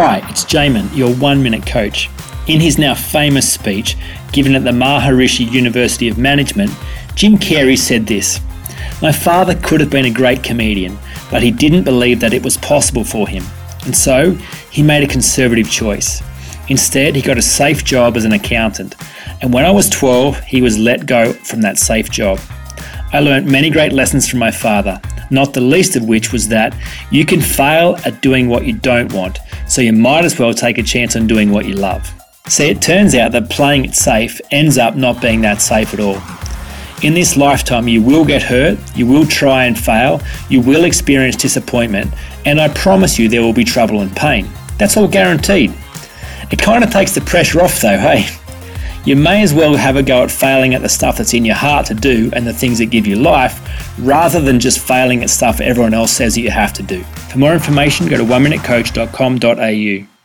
Hi, it's Jamin, your one minute coach. In his now famous speech given at the Maharishi University of Management, Jim Carrey said this My father could have been a great comedian, but he didn't believe that it was possible for him, and so he made a conservative choice. Instead, he got a safe job as an accountant, and when I was 12, he was let go from that safe job. I learnt many great lessons from my father, not the least of which was that you can fail at doing what you don't want, so you might as well take a chance on doing what you love. See, it turns out that playing it safe ends up not being that safe at all. In this lifetime, you will get hurt, you will try and fail, you will experience disappointment, and I promise you there will be trouble and pain. That's all guaranteed. It kind of takes the pressure off, though, hey? You may as well have a go at failing at the stuff that's in your heart to do and the things that give you life, rather than just failing at stuff everyone else says that you have to do. For more information, go to one minute oneminutecoach.com.au.